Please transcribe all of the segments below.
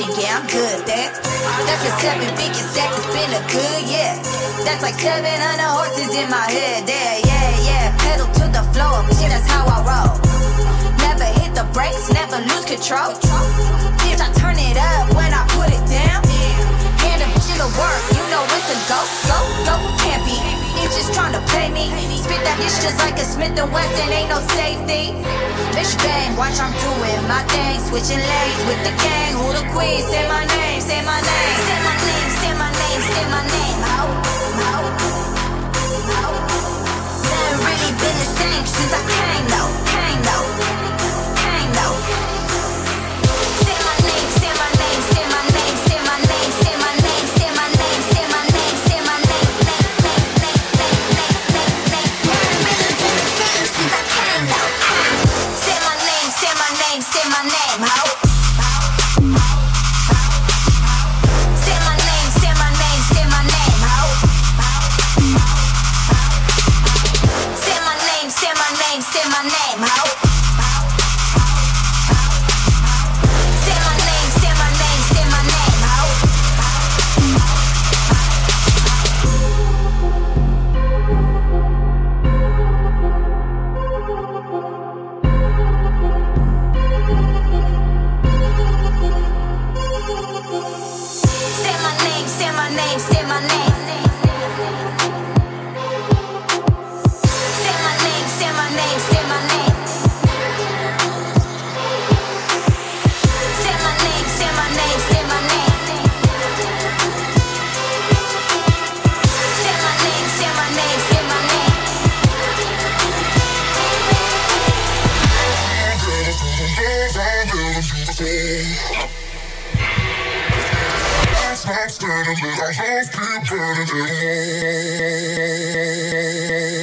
shit, yeah, I'm good at that. That's a seven figure stack, it's been a good year. That's like 700 horses in my head, Yeah, yeah, yeah. Pedal to the floor, yeah, that's how I roll. Never hit the brakes, never lose control. Bitch, I turn it up when I put it down. Hand a bitch in the work, you know it's a go, go, go, can't be just trying to play me. Spit that dish just like a Smith and Wesson, ain't no safety. Bitch bang, watch I'm doing my thing, switching lanes with the gang. Who the queen? Say my name, say my name, say my name, say my name, say my name. How? Really been the same since I came though. spinning and I love people.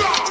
Shut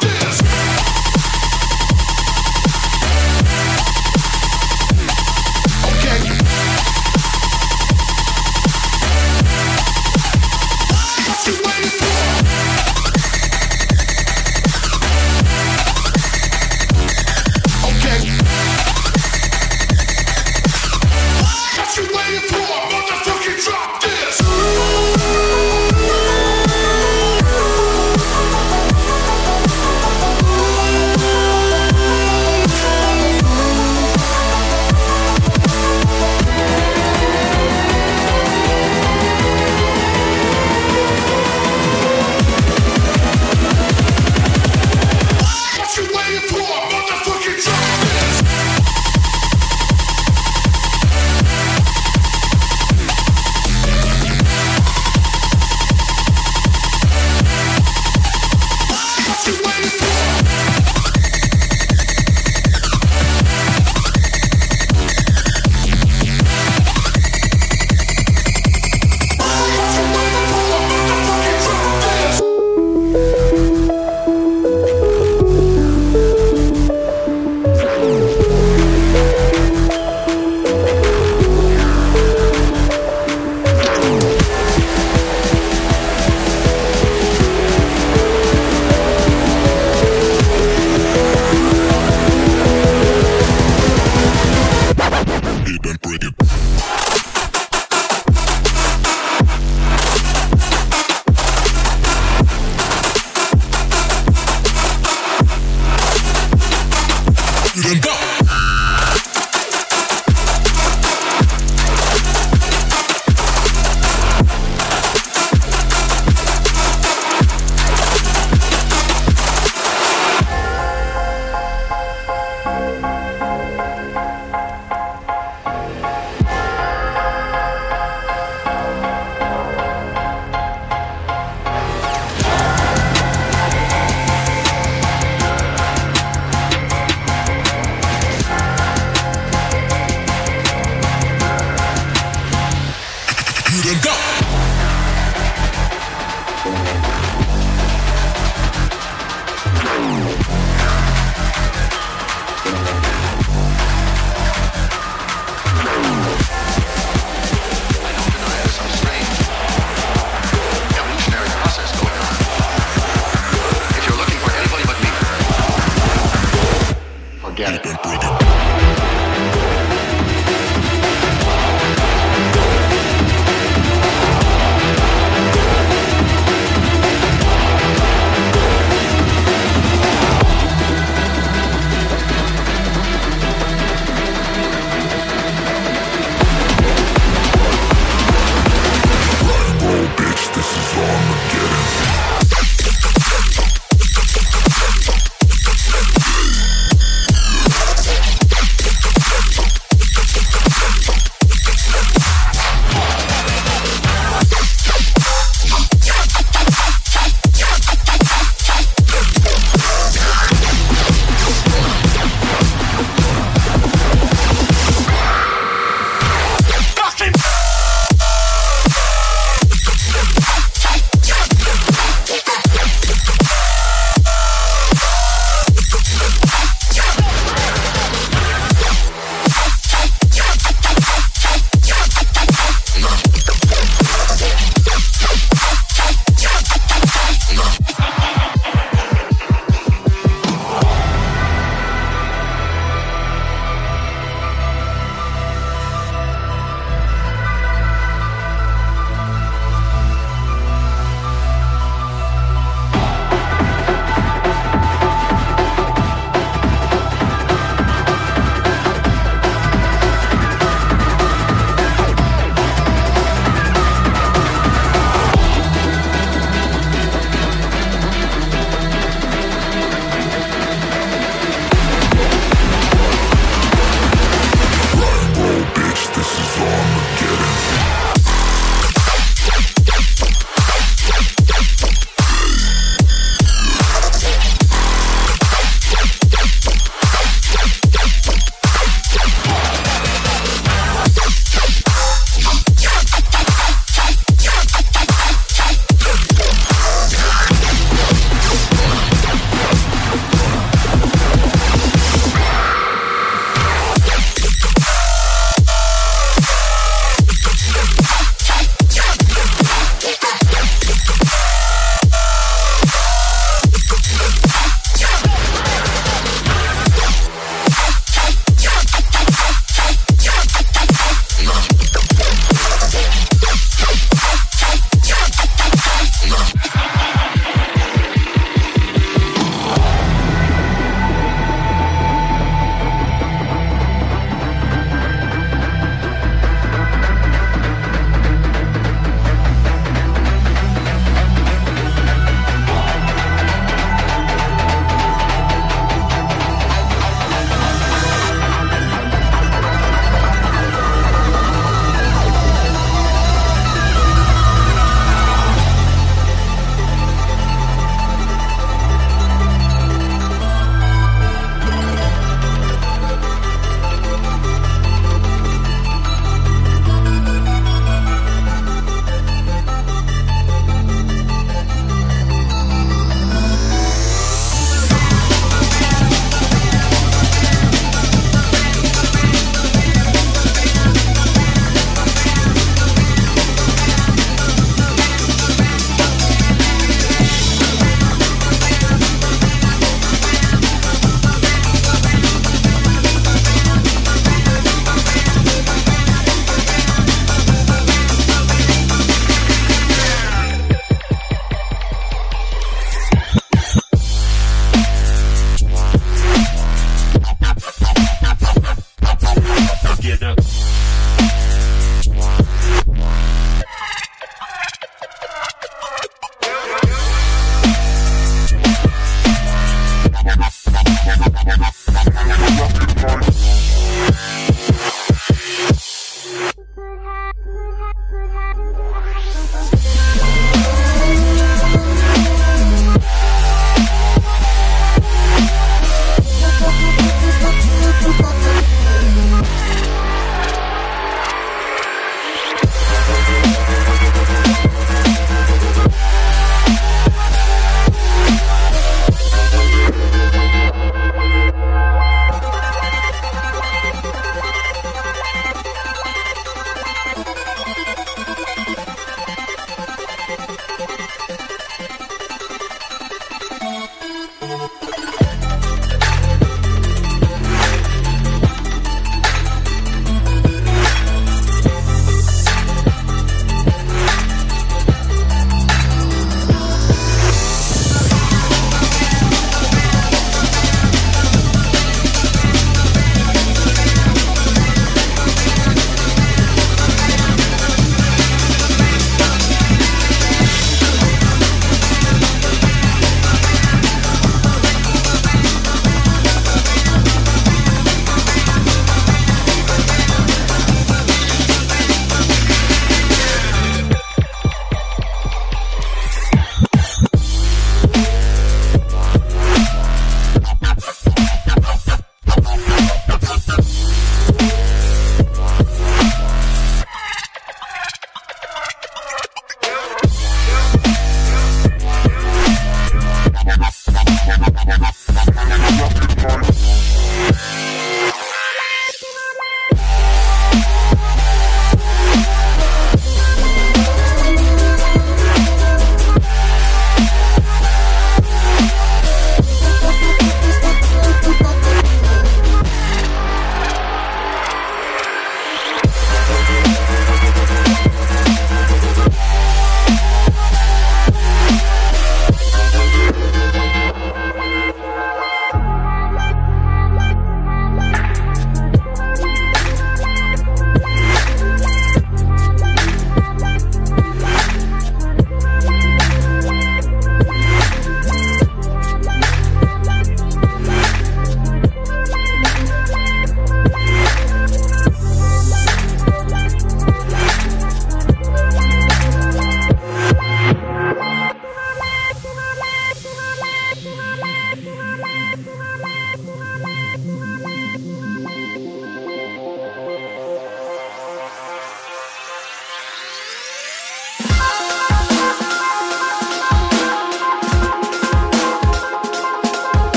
organic.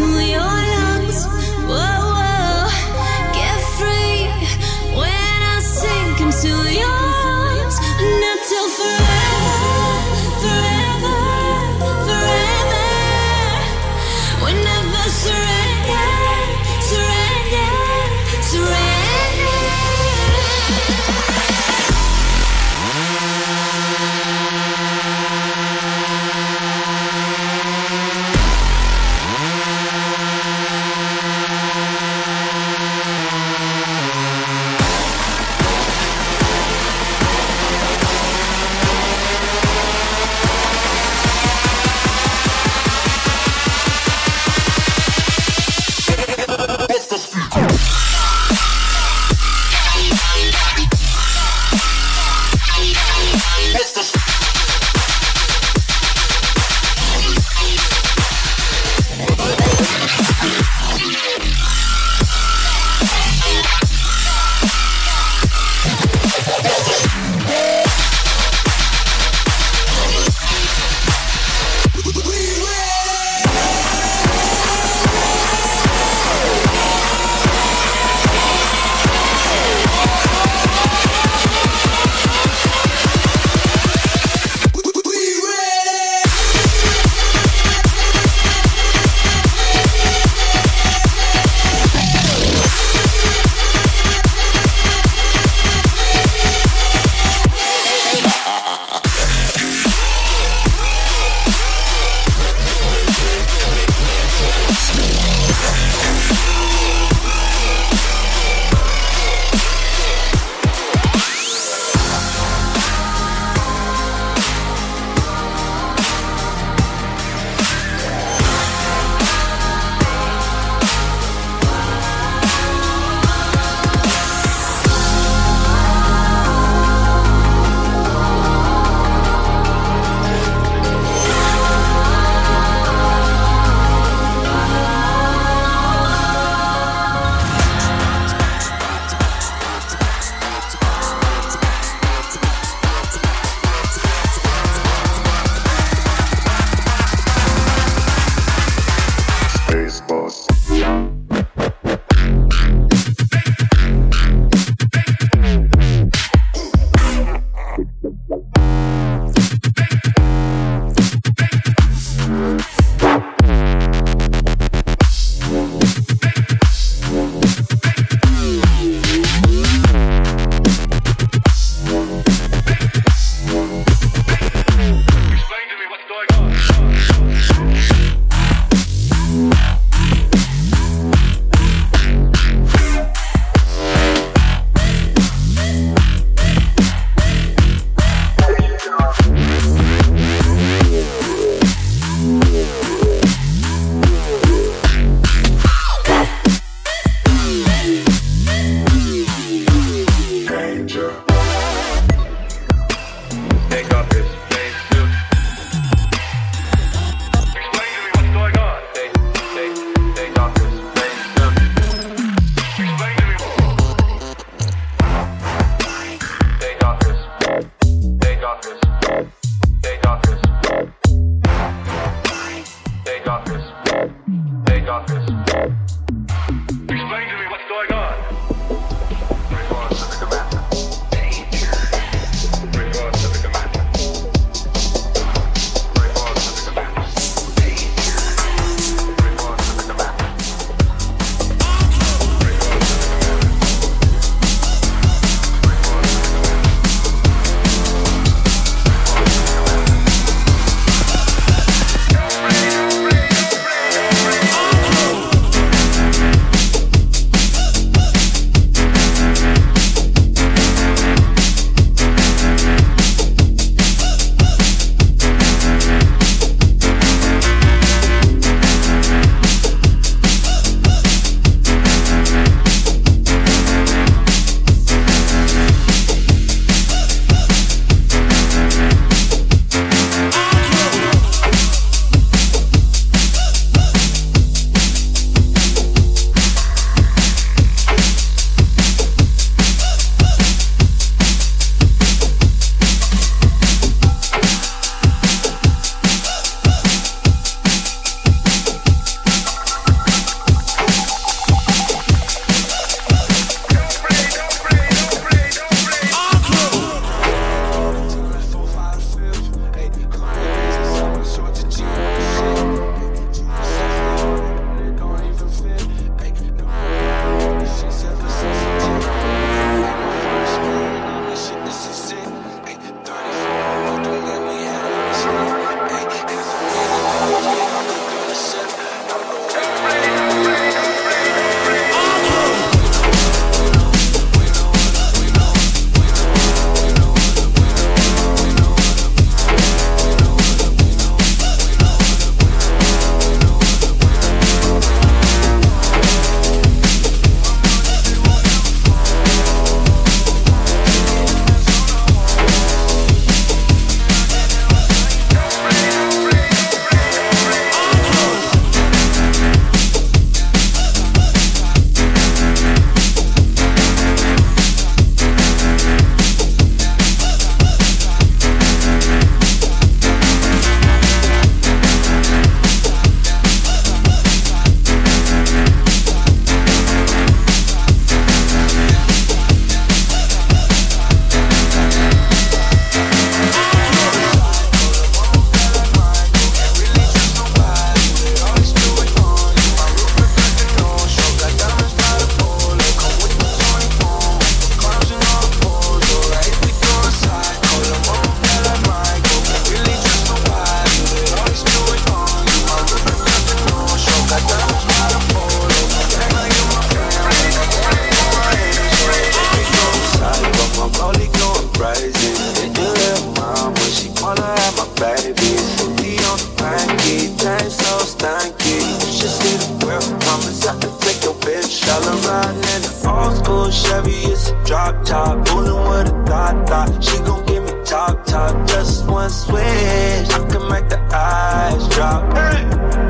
to your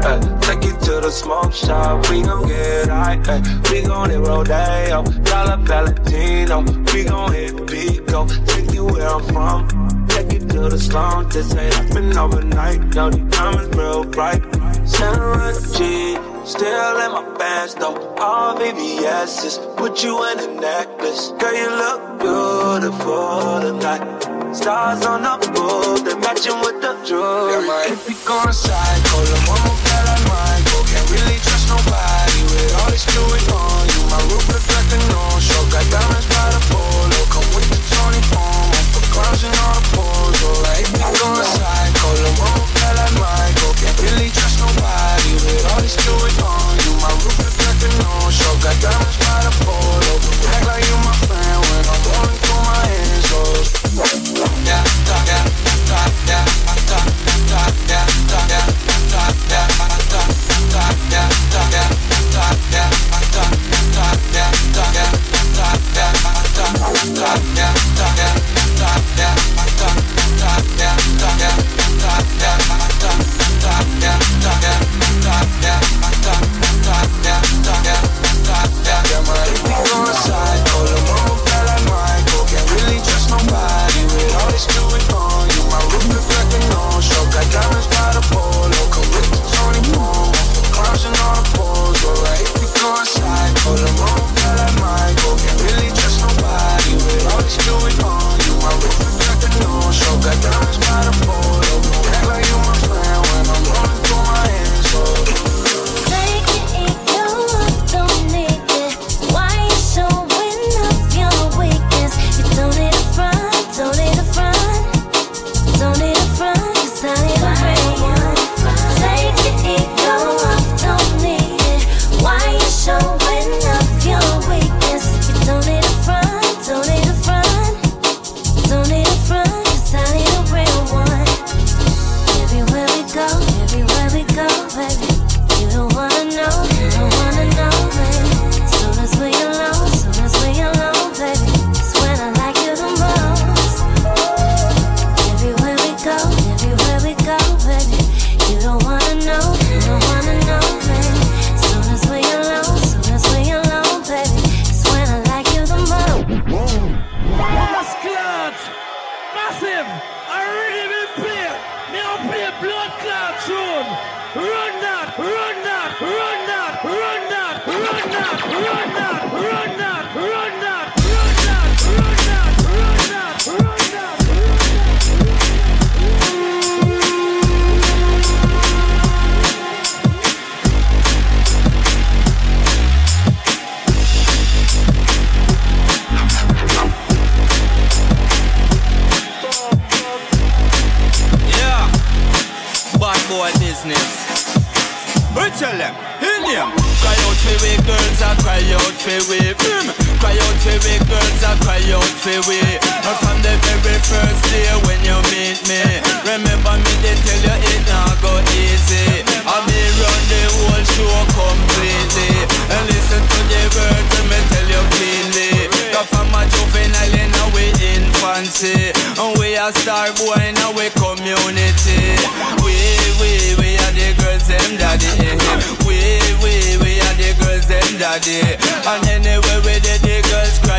Ay, take you to the smoke shop, we gon' get high. Ay, we gon' hit Rodeo, Dollar Valentino. We gon' hit Pico, take you where I'm from. Take you to the slum, this ain't happen overnight. No, the diamonds real bright. Santa G, still in my pants though. All VVS's, put you in a necklace. Girl, you look beautiful tonight. Stars on the boat, they matching with the jewelry. If you going psycho, the mama nobody with all this jewelry on you. My roof like a no-show, got diamonds by the polo. Come with the Tony Romo, for clowns and all the yeah. Premises. Bad boy business. Worldwide international girls them daddy. We, we, we are the girls, them daddy. And anyway, we did the girls cry.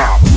count.